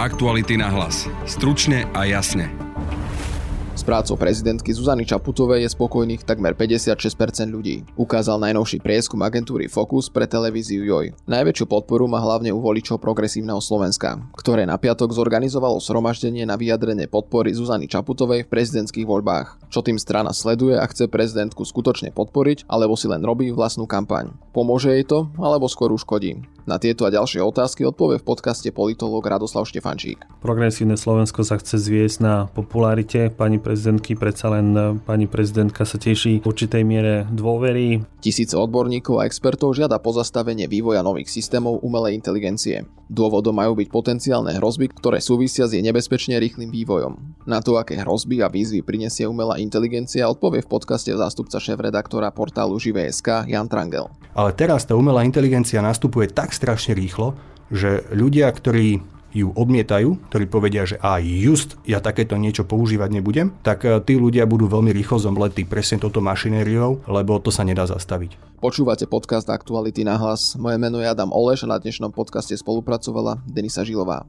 Aktuality na hlas. Stručne a jasne. S prácou prezidentky Zuzany Čaputovej je spokojných takmer 56% ľudí. Ukázal najnovší prieskum agentúry Focus pre televíziu JOJ. Najväčšiu podporu má hlavne u voličov progresívneho Slovenska, ktoré na piatok zorganizovalo zhromaždenie na vyjadrenie podpory Zuzany Čaputovej v prezidentských voľbách. Čo tým strana sleduje a chce prezidentku skutočne podporiť, alebo si len robí vlastnú kampaň. Pomôže jej to, alebo skôr uškodí? Na tieto a ďalšie otázky odpovie v podcaste politológ Radoslav Štefančík. Progresívne Slovensko sa chce zviesť na popularite pani prezidentky, predsa len pani prezidentka sa teší v určitej miere dôvery. Tisíce odborníkov a expertov žiada pozastavenie vývoja nových systémov umelej inteligencie. Dôvodom majú byť potenciálne hrozby, ktoré súvisia s jej nebezpečne rýchlým vývojom. Na to, aké hrozby a výzvy prinesie umelá inteligencia, odpovie v podcaste zástupca šéf-redaktora portálu Živé.sk Jan Trangel. Ale teraz tá umelá inteligencia nastupuje tak strašne rýchlo, že ľudia, ktorí ju odmietajú, ktorí povedia, že aj just ja takéto niečo používať nebudem, tak e, tí ľudia budú veľmi rýchlo zomletí presne toto mašinériou, lebo to sa nedá zastaviť. Počúvate podcast Aktuality na hlas. Moje meno je Adam Oleš a na dnešnom podcaste spolupracovala Denisa Žilová.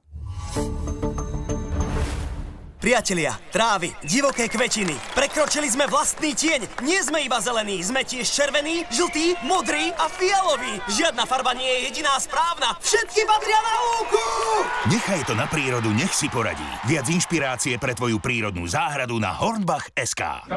Priatelia, trávy, divoké kvetiny, prekročili sme vlastný tieň. Nie sme iba zelení, sme tiež červení, žltí, modrý a fialový. Žiadna farba nie je jediná správna. Všetky patria na lúku! Nechaj to na prírodu, nech si poradí. Viac inšpirácie pre tvoju prírodnú záhradu na Hornbach.sk.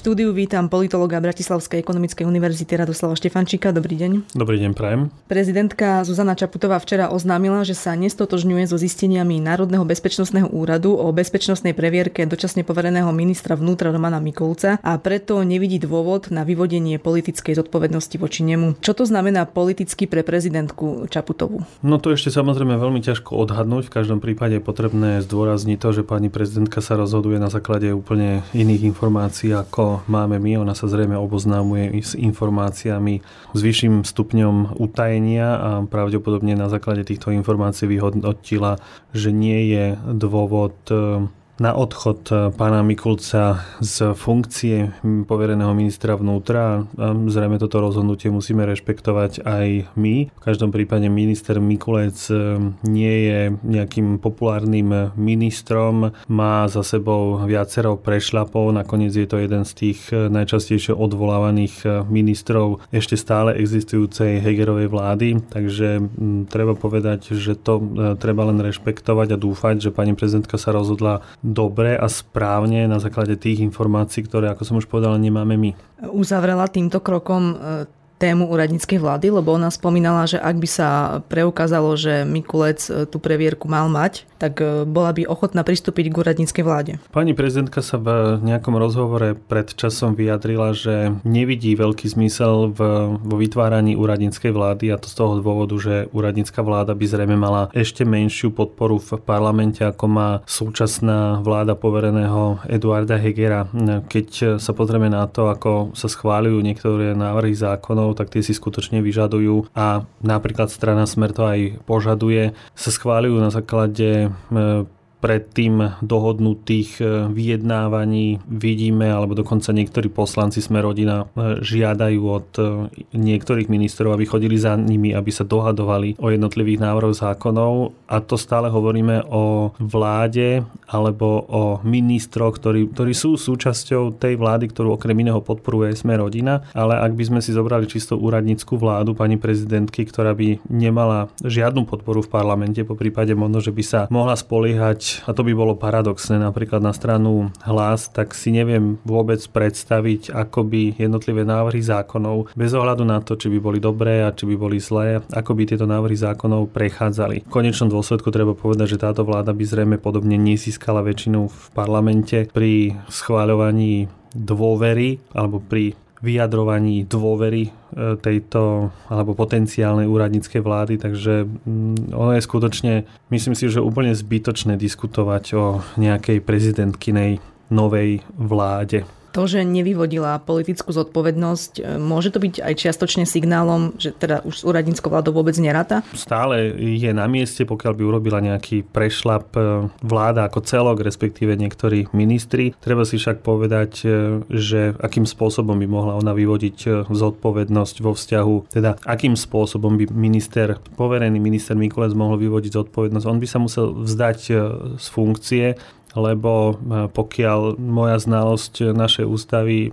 štúdiu vítam politologa Bratislavskej ekonomickej univerzity Radoslava Štefančíka. Dobrý deň. Dobrý deň, prajem. Prezidentka Zuzana Čaputová včera oznámila, že sa nestotožňuje so zisteniami Národného bezpečnostného úradu o bezpečnostnej previerke dočasne povereného ministra vnútra Romana Mikulca a preto nevidí dôvod na vyvodenie politickej zodpovednosti voči nemu. Čo to znamená politicky pre prezidentku Čaputovú? No to ešte samozrejme veľmi ťažko odhadnúť. V každom prípade je potrebné zdôrazniť to, že pani prezidentka sa rozhoduje na základe úplne iných informácií ako máme my. Ona sa zrejme oboznámuje s informáciami s vyšším stupňom utajenia a pravdepodobne na základe týchto informácií vyhodnotila, že nie je dôvod na odchod e, pána Mikulca z funkcie povereného ministra vnútra. Zrejme toto rozhodnutie musíme rešpektovať aj my. V každom prípade minister Mikulec e, nie je nejakým populárnym ministrom, má za sebou viacero prešlapov, nakoniec je to jeden z tých najčastejšie odvolávaných ministrov ešte stále existujúcej Hegerovej vlády, takže treba povedať, že to treba len rešpektovať a dúfať, že pani prezidentka sa rozhodla dobre a správne na základe tých informácií, ktoré, ako som už povedal, nemáme my. Uzavrela týmto krokom e, tému úradníckej vlády, lebo ona spomínala, že ak by sa preukázalo, že Mikulec e, tú previerku mal mať, tak e, bola by ochotná pristúpiť k úradníckej vláde. Pani prezidentka sa v nejakom rozhovore pred časom vyjadrila, že nevidí veľký zmysel v, vo vytváraní úradníckej vlády a to z toho dôvodu, že úradnícka vláda by zrejme mala ešte menšiu podporu v parlamente, ako má súčasná vláda povereného Eduarda Hegera. Keď sa pozrieme na to, ako sa schváľujú niektoré návrhy zákonov, zákonov, tak tie si skutočne vyžadujú. A napríklad strana Smer to aj požaduje, sa schváľujú na základe e, predtým dohodnutých e, vyjednávaní vidíme, alebo dokonca niektorí poslanci sme rodina e, žiadajú od e, niektorých ministrov, aby chodili za nimi, aby sa dohadovali o jednotlivých návrhoch zákonov. A to stále hovoríme o vláde alebo o ministroch, ktorí, ktorí sú súčasťou tej vlády, ktorú okrem iného podporuje sme rodina. Ale ak by sme si zobrali čisto úradnícku vládu pani prezidentky, ktorá by nemala žiadnu podporu v parlamente, po prípade možno, že by sa mohla spoliehať a to by bolo paradoxné, napríklad na stranu hlas, tak si neviem vôbec predstaviť, ako by jednotlivé návrhy zákonov, bez ohľadu na to, či by boli dobré a či by boli zlé, ako by tieto návrhy zákonov prechádzali. V konečnom dôsledku treba povedať, že táto vláda by zrejme podobne nezískala väčšinu v parlamente pri schváľovaní dôvery alebo pri vyjadrovaní dôvery e, tejto alebo potenciálnej úradníckej vlády, takže mm, ono je skutočne, myslím si, že úplne zbytočné diskutovať o nejakej prezidentkinej novej vláde. To, že nevyvodila politickú zodpovednosť, e, môže to byť aj čiastočne signálom, že teda už s úradníckou vládou vôbec neráta? Stále je na mieste, pokiaľ by urobila nejaký prešlap e, vláda ako celok, respektíve niektorí ministri. Treba si však povedať, e, že akým spôsobom by mohla ona vyvodiť zodpovednosť vo vzťahu, teda akým spôsobom by minister, poverený minister Mikulec mohol vyvodiť zodpovednosť. On by sa musel vzdať z funkcie lebo e, pokiaľ moja znalosť našej ústavy e,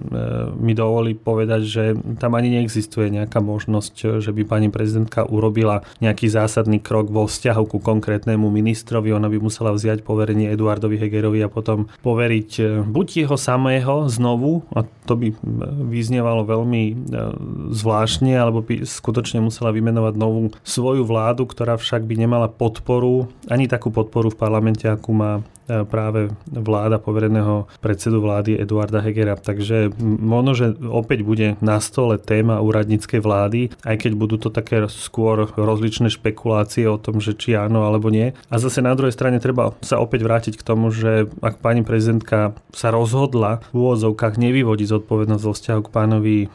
mi dovolí povedať, že tam ani neexistuje nejaká možnosť, e, že by pani prezidentka urobila nejaký zásadný krok vo vzťahu ku konkrétnemu ministrovi. Ona by musela vziať poverenie Eduardovi Hegerovi a potom poveriť buď jeho samého znovu, a to by vyznievalo veľmi zvláštne, alebo by skutočne musela vymenovať novú svoju vládu, ktorá však by nemala podporu, ani takú podporu v parlamente, akú má práve vláda povereného predsedu vlády Eduarda Hegera. Takže možno, že opäť bude na stole téma úradníckej vlády, aj keď budú to také skôr rozličné špekulácie o tom, že či áno alebo nie. A zase na druhej strane treba sa opäť vrátiť k tomu, že ak pani prezidentka sa rozhodla v úvodzovkách nevyvodiť zodpovednosť vo vzťahu k pánovi E,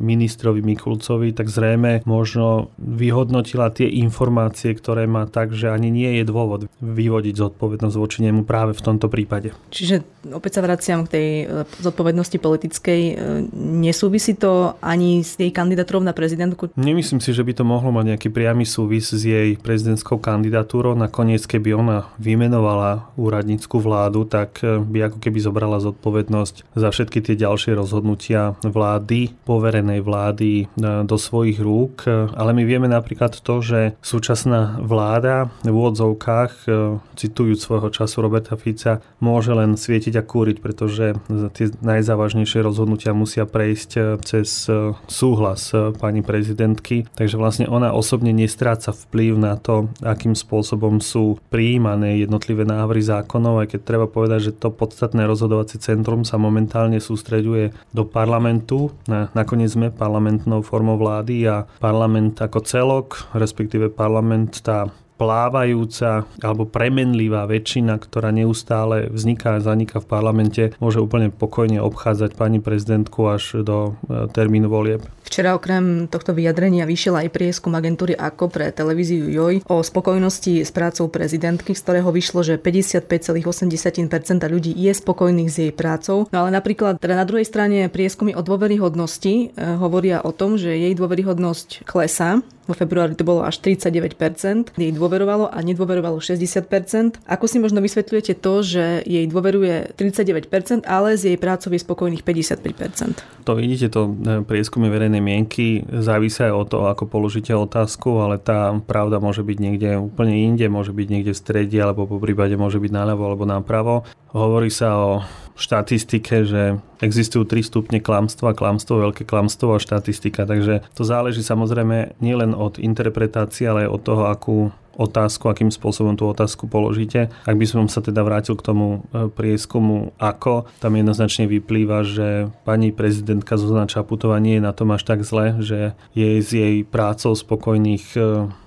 ministrovi Mikulcovi, tak zrejme možno vyhodnotila tie informácie, ktoré má tak, že ani nie je dôvod vyvodiť zodpovednosť voči nemu práve v tomto prípade. Čiže opäť sa vraciam k tej e, zodpovednosti politickej. E, nesúvisí to ani s jej kandidatúrou na prezidentku? Nemyslím si, že by to mohlo mať nejaký priamy súvis s jej prezidentskou kandidatúrou. Nakoniec, keby ona vymenovala úradnícku vládu, tak by ako keby zobrala zodpovednosť za všetky tie ďalšie rozhodnutia vlády poverenej vlády e, do svojich rúk, ale my vieme napríklad to, že súčasná vláda v úvodzovkách, e, citujúc svojho času Roberta Fica, môže len svietiť a kúriť, pretože tie najzávažnejšie rozhodnutia musia prejsť e, cez súhlas pani prezidentky, takže vlastne ona osobne nestráca vplyv na to, akým spôsobom sú prijímané jednotlivé návrhy zákonov, aj keď treba povedať, že to podstatné rozhodovacie centrum sa momentálne sústreďuje do parlamentu na nakoniec sme parlamentnou formou vlády a parlament ako celok, respektíve parlament tá plávajúca alebo premenlivá väčšina, ktorá neustále vzniká a zaniká v parlamente, môže úplne pokojne obchádzať pani prezidentku až do e, termínu volieb. Včera okrem tohto vyjadrenia vyšiel aj prieskum agentúry AKO pre televíziu JOJ o spokojnosti s prácou prezidentky, z ktorého vyšlo, že 55,8% ľudí je spokojných s jej prácou. No ale napríklad teda na druhej strane prieskumy o dôveryhodnosti e, hovoria o tom, že jej dôveryhodnosť klesá vo februári to bolo až 39%, jej dôverovalo a nedôverovalo 60%. Ako si možno vysvetľujete to, že jej dôveruje 39%, ale z jej prácov je spokojných 55%? To vidíte, to e, prieskumy verejnej mienky závisia aj od toho, ako položíte otázku, ale tá pravda môže byť niekde úplne inde, môže byť niekde v strede, alebo po prípade môže byť naľavo alebo napravo. Hovorí sa o štatistike, že existujú tri stupne klamstva, klamstvo, veľké klamstvo a štatistika. Takže to záleží samozrejme nielen od interpretácie, ale aj od toho, akú otázku, akým spôsobom tú otázku položíte. Ak by som sa teda vrátil k tomu e, prieskumu ako, tam jednoznačne vyplýva, že pani prezidentka Zuzana Čaputová nie je na tom až tak zle, že je s jej prácou spokojných e,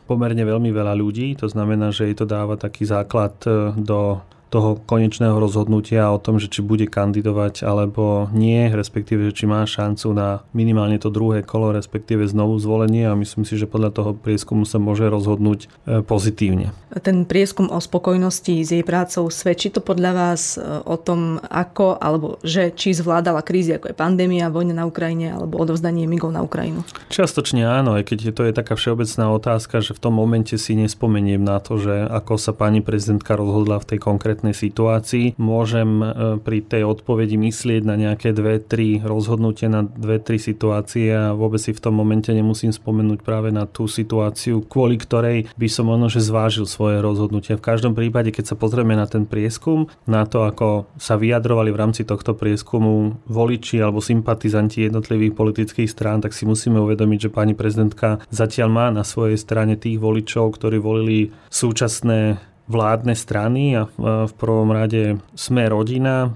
pomerne veľmi veľa ľudí. To znamená, že jej to dáva taký základ e, do toho konečného rozhodnutia o tom, že či bude kandidovať alebo nie, respektíve, že či má šancu na minimálne to druhé kolo, respektíve znovu zvolenie a myslím si, že podľa toho prieskumu sa môže rozhodnúť e, pozitívne. Ten prieskum o spokojnosti s jej prácou svedčí to podľa vás e, o tom, ako alebo že či zvládala krízy ako je pandémia, vojna na Ukrajine alebo odovzdanie migov na Ukrajinu? Čiastočne áno, aj keď to je taká všeobecná otázka, že v tom momente si nespomeniem na to, že ako sa pani prezidentka rozhodla v tej konkrétnej konkrétnej situácii. Môžem e, pri tej odpovedi myslieť na nejaké dve, tri rozhodnutia, na dve, tri situácie a vôbec si v tom momente nemusím spomenúť práve na tú situáciu, kvôli ktorej by som možno, že zvážil svoje rozhodnutia. V každom prípade, keď sa pozrieme na ten prieskum, na to, ako sa vyjadrovali v rámci tohto prieskumu voliči alebo sympatizanti jednotlivých politických strán, tak si musíme uvedomiť, že pani prezidentka zatiaľ má na svojej strane tých voličov, ktorí volili súčasné vládne strany a v prvom rade sme rodina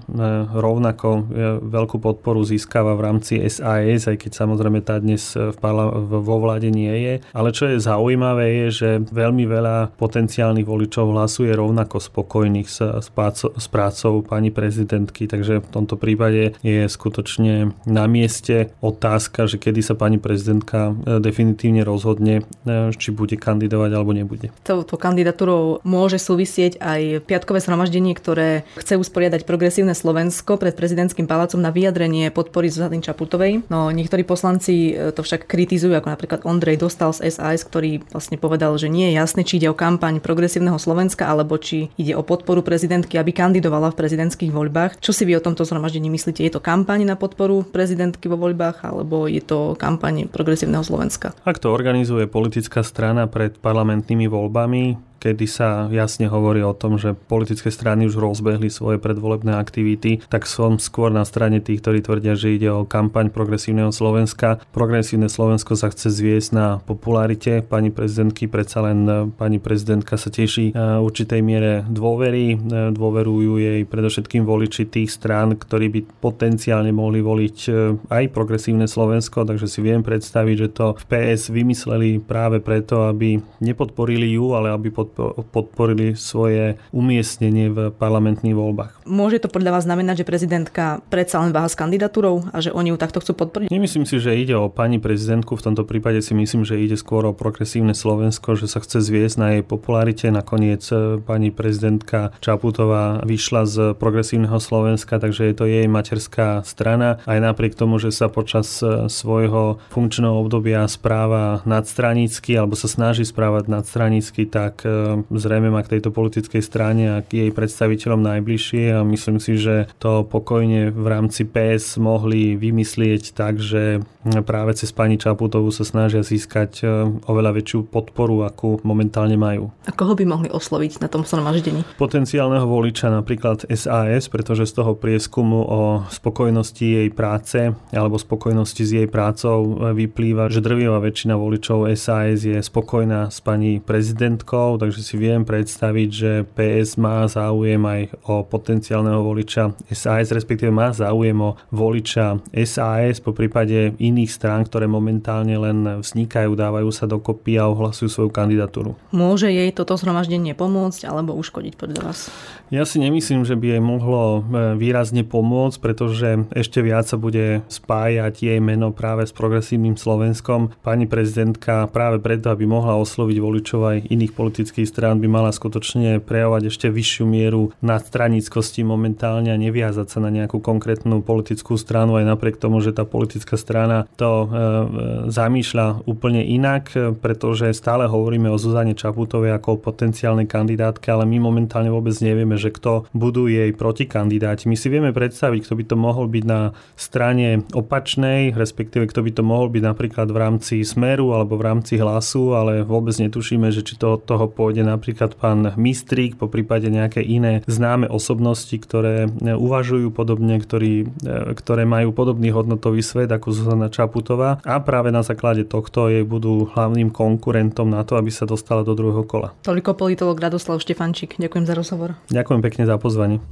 rovnako veľkú podporu získava v rámci SAS, aj keď samozrejme tá dnes v parla- vo vláde nie je. Ale čo je zaujímavé je, že veľmi veľa potenciálnych voličov hlasuje rovnako spokojných s, s, práco, s prácou pani prezidentky, takže v tomto prípade je skutočne na mieste otázka, že kedy sa pani prezidentka e, definitívne rozhodne, e, či bude kandidovať alebo nebude. Touto kandidatúrou môže súvisieť aj piatkové zhromaždenie, ktoré chce usporiadať progresívne Slovensko pred prezidentským palácom na vyjadrenie podpory Zuzany Čaputovej. No niektorí poslanci e, to však kritizujú, ako napríklad Ondrej Dostal z SAS, ktorý vlastne povedal, že nie je jasné, či ide o kampaň progresívneho Slovenska alebo či ide o podporu prezidentky, aby kandidovala v prezidentských voľbách. Čo si vy o tomto zhromaždení myslíte? Je to kampaň na podporu prezidentky vo voľbách alebo je to kampaň progresívneho Slovenska? Ak to organizuje politická strana pred parlamentnými voľbami, kedy sa jasne hovorí o tom, že politické strany už rozbehli svoje predvolebné aktivity, tak som skôr na strane tých, ktorí tvrdia, že ide o kampaň progresívneho Slovenska. Progresívne Slovensko sa chce zviesť na popularite. Pani prezidentky, predsa len e, pani prezidentka sa teší e, určitej miere dôvery, e, dôverujú jej predovšetkým voliči tých strán, ktorí by potenciálne mohli voliť aj progresívne Slovensko, takže si viem predstaviť, že to v PS vymysleli práve preto, aby nepodporili ju, ale aby pod podporili svoje umiestnenie v parlamentných voľbách. Môže to podľa vás znamenať, že prezidentka predsa len váha s kandidatúrou a že oni ju takto chcú podporiť? Nemyslím si, že ide o pani prezidentku. V tomto prípade si myslím, že ide skôr o progresívne Slovensko, že sa chce zviesť na jej popularite. Nakoniec e, pani prezidentka Čaputová vyšla z progresívneho Slovenska, takže je to jej materská strana. Aj napriek tomu, že sa počas e, svojho funkčného obdobia správa nadstranícky alebo sa snaží správať nadstranícky, tak e, zrejme má k tejto politickej strane a k jej predstaviteľom najbližšie a myslím si, že to pokojne v rámci PS mohli vymyslieť tak, že práve cez pani Čaputovú sa snažia získať e, oveľa väčšiu podporu, akú momentálne majú. A koho by mohli osloviť na tom zhromaždení? Potenciálneho voliča napríklad SAS, pretože z toho prieskumu o spokojnosti jej práce alebo spokojnosti s jej prácou e, vyplýva, že drvivá väčšina voličov SAS je spokojná s pani prezidentkou, takže si viem predstaviť, že PS má záujem aj o potenciálneho voliča SAS, respektíve má záujem o voliča SAS po prípade iných strán, ktoré momentálne len vznikajú, dávajú sa dokopy a ohlasujú svoju kandidatúru. Môže jej toto zhromaždenie pomôcť alebo uškodiť podľa vás? Ja si nemyslím, že by jej mohlo e, výrazne pomôcť, pretože ešte viac sa bude spájať jej meno práve s progresívnym Slovenskom. Pani prezidentka práve preto, aby mohla osloviť voličov aj iných politických strán, by mala skutočne prejavovať ešte vyššiu mieru nadstranickosti momentálne a neviazať sa na nejakú konkrétnu politickú stranu aj napriek tomu, že tá politická strana to e, zamýšľa úplne inak, pretože stále hovoríme o Zuzane Čaputovej ako o potenciálnej kandidátke, ale my momentálne vôbec nevieme, že kto budú jej protikandidáti. My si vieme predstaviť, kto by to mohol byť na strane opačnej, respektíve kto by to mohol byť napríklad v rámci Smeru alebo v rámci Hlasu, ale vôbec netušíme, že či to toho pôjde napríklad pán Mistrík, po prípade nejaké iné známe osobnosti, ktoré uvažujú podobne, ktorí, e, ktoré majú podobný hodnotový svet ako Zuzana Čaputová a práve na základe tohto jej budú hlavným konkurentom na to, aby sa dostala do druhého kola. Toliko politolog Radoslav Štefančík. Ďakujem za rozhovor. Ďakujem pekne za pozvanie.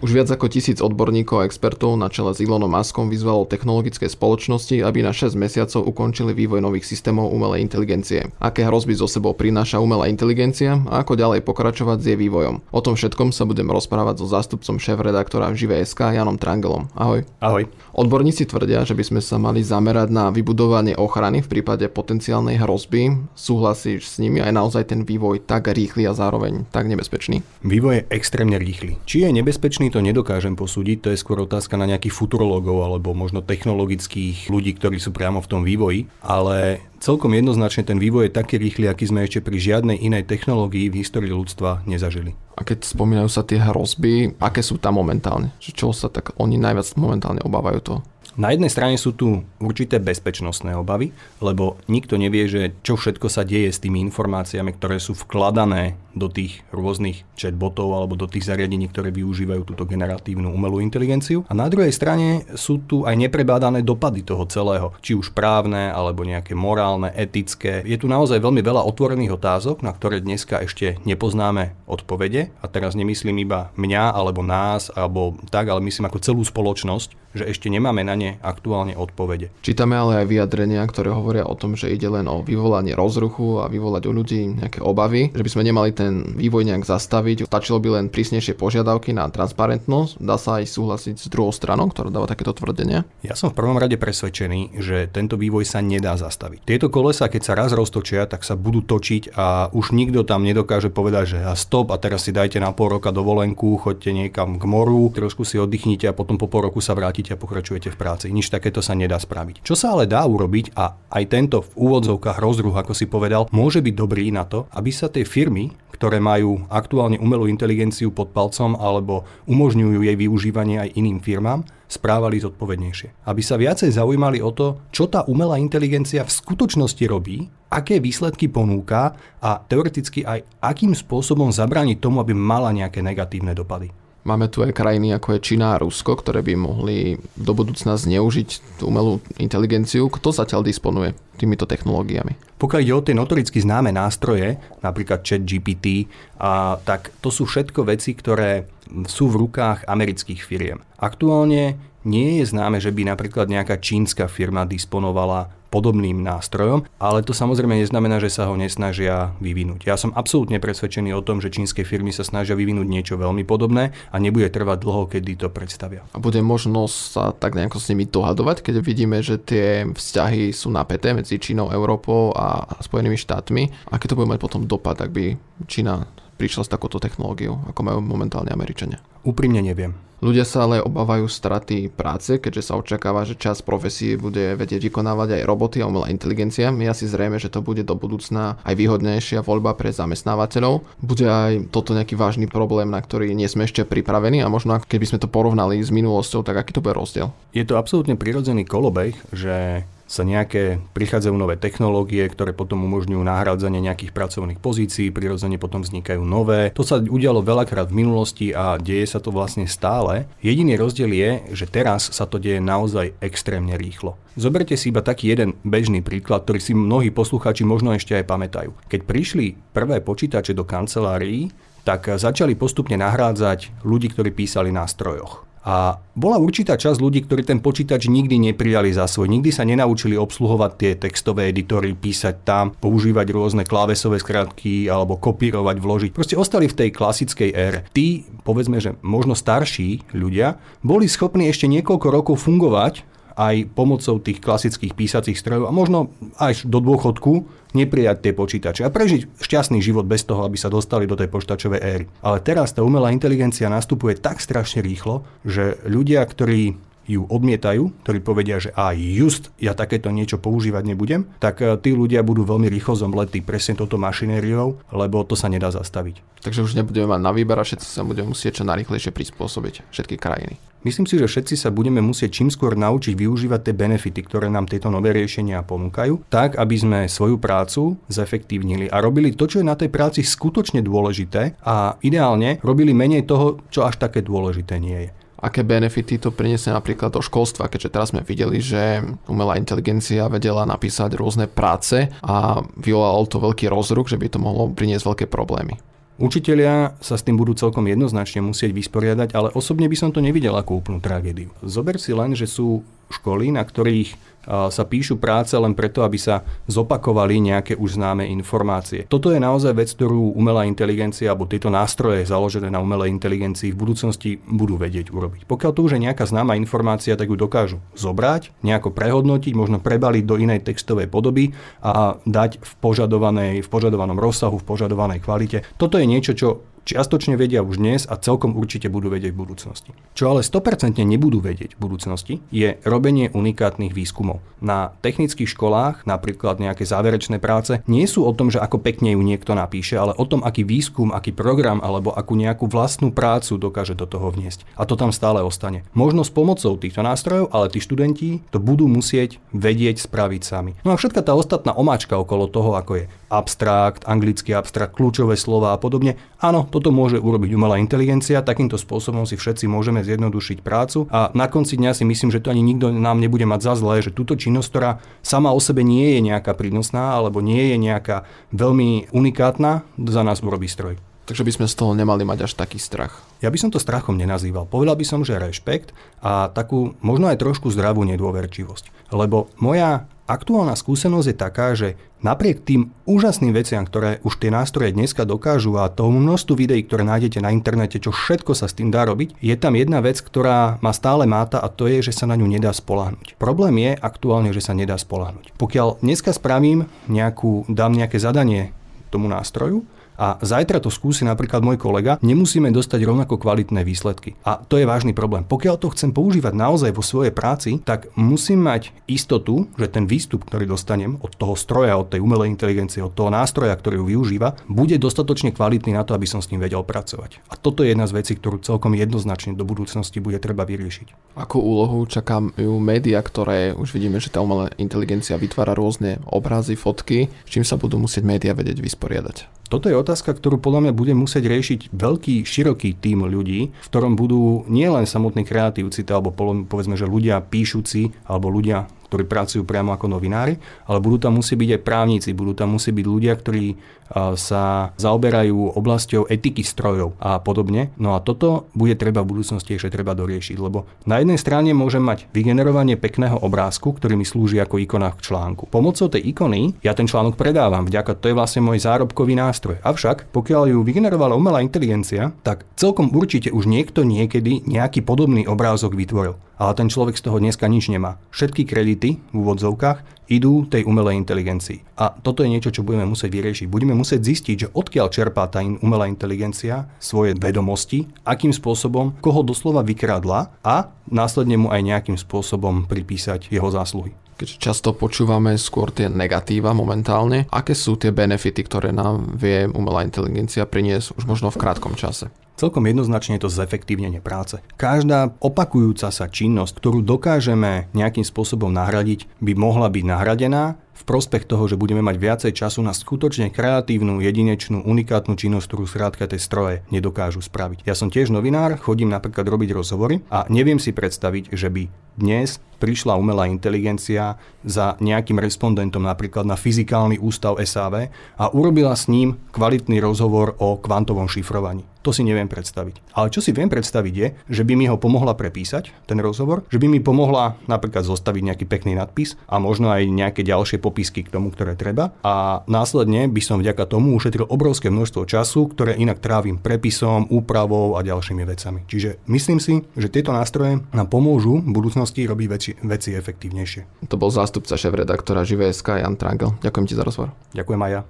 Už viac ako tisíc odborníkov a expertov na čele s Elonom Muskom vyzvalo technologické spoločnosti, aby na 6 mesiacov ukončili vývoj nových systémov umelej inteligencie. Aké hrozby zo sebou prináša umelá inteligencia a ako ďalej pokračovať s jej vývojom. O tom všetkom sa budem rozprávať so zástupcom šéf-redaktora v Živé.sk Janom Trangelom. Ahoj. Ahoj. Odborníci tvrdia, že by sme sa mali zamerať na vybudovanie ochrany v prípade potenciálnej hrozby. Súhlasíš s nimi aj naozaj ten vývoj tak rýchly a zároveň tak nebezpečný? Vývoj je extrémne rýchly. Či je nebezpečný, to nedokážem posúdiť, to je skôr otázka na nejakých futurologov alebo možno technologických ľudí, ktorí sú priamo v tom vývoji, ale celkom jednoznačne ten vývoj je taký rýchly, aký sme ešte pri žiadnej inej technológii v histórii ľudstva nezažili. A keď spomínajú sa tie hrozby, aké sú tam momentálne? Čo sa tak oni najviac momentálne obávajú to? Na jednej strane sú tu určité bezpečnostné obavy, lebo nikto nevie, že čo všetko sa deje s tými informáciami, ktoré sú vkladané do tých rôznych chatbotov alebo do tých zariadení, ktoré využívajú túto generatívnu umelú inteligenciu. A na druhej strane sú tu aj neprebádané dopady toho celého, či už právne alebo nejaké morálne, etické. Je tu naozaj veľmi veľa otvorených otázok, na ktoré dneska ešte nepoznáme odpovede. A teraz nemyslím iba mňa alebo nás alebo tak, ale myslím ako celú spoločnosť, že ešte nemáme na ne aktuálne odpovede. Čítame ale aj vyjadrenia, ktoré hovoria o tom, že ide len o vyvolanie rozruchu a vyvolať u ľudí nejaké obavy, že by sme nemali ten vývoj nejak zastaviť. Stačilo by len prísnejšie požiadavky na transparentnosť. Dá sa aj súhlasiť s druhou stranou, ktorá dáva takéto tvrdenia? Ja som v prvom rade presvedčený, že tento vývoj sa nedá zastaviť. Tieto kolesa, keď sa raz roztočia, tak sa budú točiť a už nikto tam nedokáže povedať, že a stop a teraz si dajte na pol roka dovolenku, choďte niekam k moru, trošku si oddychnite a potom po pol roku sa vrátiť a pokračujete v práci. Nič takéto sa nedá spraviť. Čo sa ale dá urobiť a aj tento v úvodzovkách rozruch, ako si povedal, môže byť dobrý na to, aby sa tie firmy, ktoré majú aktuálne umelú inteligenciu pod palcom alebo umožňujú jej využívanie aj iným firmám, správali zodpovednejšie. Aby sa viacej zaujímali o to, čo tá umelá inteligencia v skutočnosti robí, aké výsledky ponúka a teoreticky aj akým spôsobom zabrániť tomu, aby mala nejaké negatívne dopady. Máme tu aj krajiny ako je Čína a Rusko, ktoré by mohli do budúcna zneužiť umelú inteligenciu. Kto zatiaľ disponuje týmito technológiami? Pokiaľ ide o tie notoricky známe nástroje, napríklad chat GPT, a, tak to sú všetko veci, ktoré sú v rukách amerických firiem. Aktuálne nie je známe, že by napríklad nejaká čínska firma disponovala podobným nástrojom, ale to samozrejme neznamená, že sa ho nesnažia vyvinúť. Ja som absolútne presvedčený o tom, že čínske firmy sa snažia vyvinúť niečo veľmi podobné a nebude trvať dlho, kedy to predstavia. A bude možnosť sa tak nejako s nimi dohadovať, keď vidíme, že tie vzťahy sú napäté medzi Čínou, Európou a Spojenými štátmi. Aké to bude mať potom dopad, ak by Čína prišla s takouto technológiou, ako majú momentálne Američania? Úprimne neviem. Ľudia sa ale obávajú straty práce, keďže sa očakáva, že čas profesie bude vedieť vykonávať aj roboty a umelá inteligencia. Je asi zrejme, že to bude do budúcna aj výhodnejšia voľba pre zamestnávateľov. Bude aj toto nejaký vážny problém, na ktorý nie sme ešte pripravení a možno keby sme to porovnali s minulosťou, tak aký to bude rozdiel? Je to absolútne prirodzený kolobeh, že sa nejaké, prichádzajú nové technológie, ktoré potom umožňujú nahrádzanie nejakých pracovných pozícií, prirodzene potom vznikajú nové. To sa udialo veľakrát v minulosti a deje sa to vlastne stále. Jediný rozdiel je, že teraz sa to deje naozaj extrémne rýchlo. Zoberte si iba taký jeden bežný príklad, ktorý si mnohí poslucháči možno ešte aj pamätajú. Keď prišli prvé počítače do kancelárií, tak začali postupne nahrádzať ľudí, ktorí písali na strojoch. A bola určitá časť ľudí, ktorí ten počítač nikdy neprijali za svoj, nikdy sa nenaučili obsluhovať tie textové editory, písať tam, používať rôzne klávesové skratky alebo kopírovať, vložiť. Proste ostali v tej klasickej ére. Tí, povedzme, že možno starší ľudia, boli schopní ešte niekoľko rokov fungovať aj pomocou tých klasických písacích strojov a možno až do dôchodku neprijať tie počítače a prežiť šťastný život bez toho, aby sa dostali do tej počítačovej éry. Ale teraz tá umelá inteligencia nastupuje tak strašne rýchlo, že ľudia, ktorí ju odmietajú, ktorí povedia, že aj just ja takéto niečo používať nebudem, tak e, tí ľudia budú veľmi rýchlo zomletí presne toto mašinériou, lebo to sa nedá zastaviť. Takže už nebudeme mať na výber a všetci sa budeme musieť čo najrychlejšie prispôsobiť, všetky krajiny. Myslím si, že všetci sa budeme musieť čím skôr naučiť využívať tie benefity, ktoré nám tieto nové riešenia ponúkajú, tak aby sme svoju prácu zefektívnili a robili to, čo je na tej práci skutočne dôležité a ideálne robili menej toho, čo až také dôležité nie je aké benefity to priniesie napríklad do školstva, keďže teraz sme videli, že umelá inteligencia vedela napísať rôzne práce a vyvolalo to veľký rozruch, že by to mohlo priniesť veľké problémy. Učitelia sa s tým budú celkom jednoznačne musieť vysporiadať, ale osobne by som to nevidel ako úplnú tragédiu. Zober si len, že sú školy, na ktorých sa píšu práce len preto, aby sa zopakovali nejaké už známe informácie. Toto je naozaj vec, ktorú umelá inteligencia alebo tieto nástroje založené na umelej inteligencii v budúcnosti budú vedieť urobiť. Pokiaľ to už je nejaká známa informácia, tak ju dokážu zobrať, nejako prehodnotiť, možno prebaliť do inej textovej podoby a dať v, požadovanej, v požadovanom rozsahu, v požadovanej kvalite. Toto je niečo, čo čiastočne vedia už dnes a celkom určite budú vedieť v budúcnosti. Čo ale 100% nebudú vedieť v budúcnosti, je robenie unikátnych výskumov. Na technických školách, napríklad nejaké záverečné práce, nie sú o tom, že ako pekne ju niekto napíše, ale o tom, aký výskum, aký program alebo akú nejakú vlastnú prácu dokáže do toho vniesť. A to tam stále ostane. Možno s pomocou týchto nástrojov, ale tí študenti to budú musieť vedieť spraviť sami. No a všetka tá ostatná omáčka okolo toho, ako je abstrakt, anglický abstrakt, kľúčové slova a podobne. Áno, toto môže urobiť umelá inteligencia, takýmto spôsobom si všetci môžeme zjednodušiť prácu a na konci dňa si myslím, že to ani nikto nám nebude mať za zlé, že túto činnosť, ktorá sama o sebe nie je nejaká prínosná alebo nie je nejaká veľmi unikátna, za nás urobí stroj. Takže by sme z toho nemali mať až taký strach. Ja by som to strachom nenazýval. Povedal by som, že rešpekt a takú možno aj trošku zdravú nedôverčivosť. Lebo moja aktuálna skúsenosť je taká, že napriek tým úžasným veciam, ktoré už tie nástroje dneska dokážu a tomu množstvu videí, ktoré nájdete na internete, čo všetko sa s tým dá robiť, je tam jedna vec, ktorá ma stále máta a to je, že sa na ňu nedá spolahnuť. Problém je aktuálne, že sa nedá spolahnuť. Pokiaľ dneska spravím nejakú, dám nejaké zadanie tomu nástroju, a zajtra to skúsi napríklad môj kolega, nemusíme dostať rovnako kvalitné výsledky. A to je vážny problém. Pokiaľ to chcem používať naozaj vo svojej práci, tak musím mať istotu, že ten výstup, ktorý dostanem od toho stroja, od tej umelej inteligencie, od toho nástroja, ktorý ju využíva, bude dostatočne kvalitný na to, aby som s ním vedel pracovať. A toto je jedna z vecí, ktorú celkom jednoznačne do budúcnosti bude treba vyriešiť. Akú úlohu čakajú médiá, ktoré už vidíme, že tá umelá inteligencia vytvára rôzne obrazy, fotky, s čím sa budú musieť médiá vedieť vysporiadať? Toto je otázka, ktorú podľa mňa bude musieť riešiť veľký, široký tím ľudí, v ktorom budú nielen samotní kreatívci, alebo povedzme, že ľudia píšuci, alebo ľudia ktorí pracujú priamo ako novinári, ale budú tam musieť byť aj právnici, budú tam musieť byť ľudia, ktorí sa zaoberajú oblasťou etiky strojov a podobne. No a toto bude treba v budúcnosti ešte treba doriešiť, lebo na jednej strane môžem mať vygenerovanie pekného obrázku, ktorý mi slúži ako ikona k článku. Pomocou tej ikony ja ten článok predávam, vďaka to je vlastne môj zárobkový nástroj. Avšak, pokiaľ ju vygenerovala umelá inteligencia, tak celkom určite už niekto niekedy nejaký podobný obrázok vytvoril ale ten človek z toho dneska nič nemá. Všetky kredity v úvodzovkách idú tej umelej inteligencii. A toto je niečo, čo budeme musieť vyriešiť. Budeme musieť zistiť, že odkiaľ čerpá tá umelá inteligencia svoje vedomosti, akým spôsobom, koho doslova vykradla a následne mu aj nejakým spôsobom pripísať jeho zásluhy keďže často počúvame skôr tie negatíva momentálne. Aké sú tie benefity, ktoré nám vie umelá inteligencia priniesť už možno v krátkom čase? Celkom jednoznačne je to zefektívnenie práce. Každá opakujúca sa činnosť, ktorú dokážeme nejakým spôsobom nahradiť, by mohla byť nahradená v prospech toho, že budeme mať viacej času na skutočne kreatívnu, jedinečnú, unikátnu činnosť, ktorú skrátka tie stroje nedokážu spraviť. Ja som tiež novinár, chodím napríklad robiť rozhovory a neviem si predstaviť, že by dnes prišla umelá inteligencia za nejakým respondentom napríklad na fyzikálny ústav SAV a urobila s ním kvalitný rozhovor o kvantovom šifrovaní. To si neviem predstaviť. Ale čo si viem predstaviť je, že by mi ho pomohla prepísať, ten rozhovor, že by mi pomohla napríklad zostaviť nejaký pekný nadpis a možno aj nejaké ďalšie popisky k tomu, ktoré treba. A následne by som vďaka tomu ušetril obrovské množstvo času, ktoré inak trávim prepisom, úpravou a ďalšími vecami. Čiže myslím si, že tieto nástroje nám pomôžu v budúcnosti robiť veci, veci efektívnejšie. To bol zástupca šéf-redaktora Živé.sk Jan Trangel. Ďakujem ti za rozhovor. Ďakujem aj ja.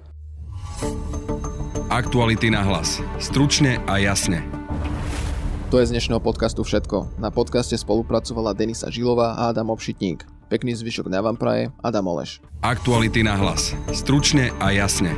Aktuality na hlas. Stručne a jasne. To je z dnešného podcastu všetko. Na podcaste spolupracovala Denisa Žilová a Adam Obšitník. Pekný zvyšok na vám praje Adam Oleš. Aktuality na hlas. Stručne a jasne.